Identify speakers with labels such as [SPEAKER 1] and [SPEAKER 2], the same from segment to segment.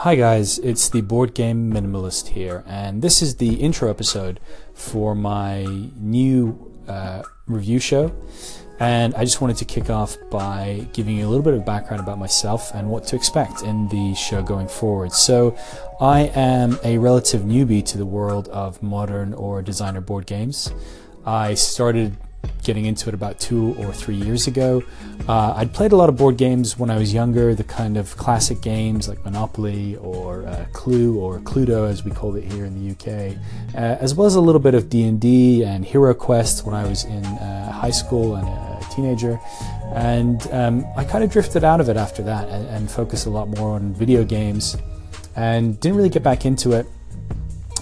[SPEAKER 1] Hi guys, it's the Board Game Minimalist here, and this is the intro episode for my new uh, review show. And I just wanted to kick off by giving you a little bit of background about myself and what to expect in the show going forward. So, I am a relative newbie to the world of modern or designer board games. I started getting into it about two or three years ago. Uh, I'd played a lot of board games when I was younger, the kind of classic games like Monopoly or uh, Clue or Cluedo, as we call it here in the UK, uh, as well as a little bit of D and D and Hero Quest when I was in uh, high school and a teenager. And um, I kind of drifted out of it after that and, and focused a lot more on video games, and didn't really get back into it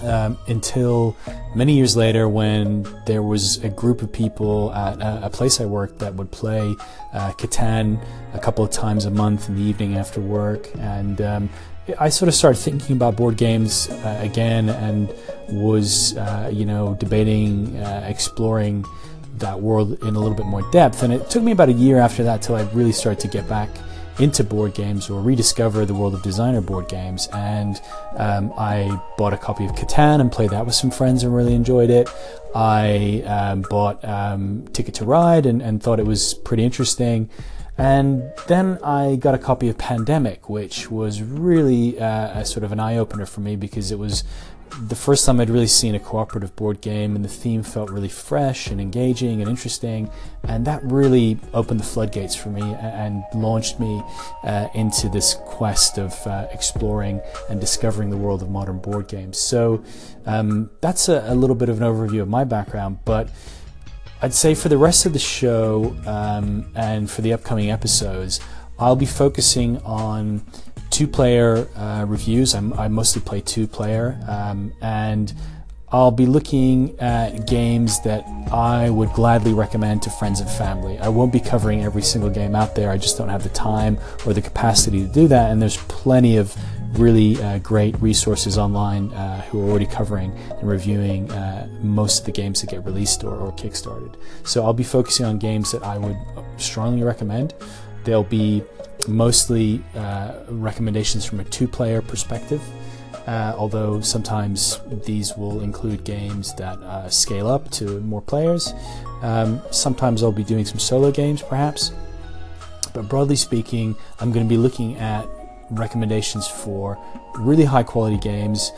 [SPEAKER 1] um, until many years later when there was a group of people at a, a place I worked that would play uh, Catan a couple of times a month in the evening after work. And um, I sort of started thinking about board games uh, again and was, uh, you know, debating, uh, exploring that world in a little bit more depth. And it took me about a year after that till I really started to get back into board games or rediscover the world of designer board games. And um, I bought a copy of Catan and played that with some friends and really enjoyed it. I um, bought um, Ticket to Ride and, and thought it was pretty interesting. And then I got a copy of Pandemic, which was really uh, a sort of an eye opener for me because it was the first time I'd really seen a cooperative board game, and the theme felt really fresh and engaging and interesting, and that really opened the floodgates for me and launched me uh, into this quest of uh, exploring and discovering the world of modern board games. So um, that's a, a, little bit of an overview of my background, but I'd say for the rest of the show um, and for the upcoming episodes, I'll be focusing on two player uh, reviews. I'm, i mostly play two player, um, and I'll be looking at games that I would gladly recommend to friends and family. I won't be covering every single game out there. I just don't have the time or the capacity to do that, and there's plenty of really uh, great resources online uh, who are already covering and reviewing uh, most of the games that get released or, or kickstarted. So I'll be focusing on games that I would strongly recommend. They'll be mostly uh, recommendations from a two player perspective. Uh, although sometimes these will include games that uh, scale up to more players. Um, sometimes I'll be doing some solo games, perhaps. But broadly speaking, I'm going to be looking at recommendations for really high quality games.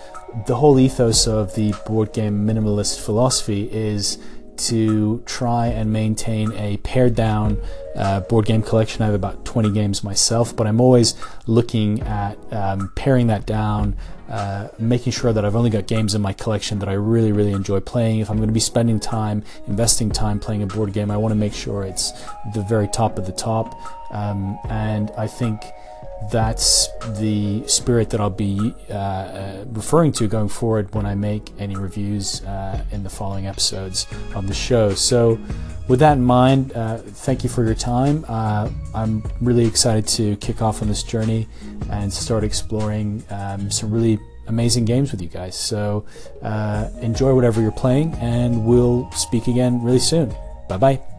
[SPEAKER 1] The whole ethos of the board game minimalist philosophy is to try and maintain a pared down uh, board game collection. I have about 20 games myself, but I'm always looking at um, paring that down, uh, making sure that I've only got games in my collection that I really, really enjoy playing. If I'm going to be spending time, investing time playing a board game, I want to make sure it's the very top of the top. Um, and I think that's the spirit that I'll be uh, uh, referring to going forward when I make any reviews uh, in the following episodes of the show. So, with that in mind, uh, thank you for your time. Uh, I'm really excited to kick off on this journey and start exploring um, some really amazing games with you guys. So, uh, enjoy whatever you're playing, and we'll speak again really soon. Bye bye.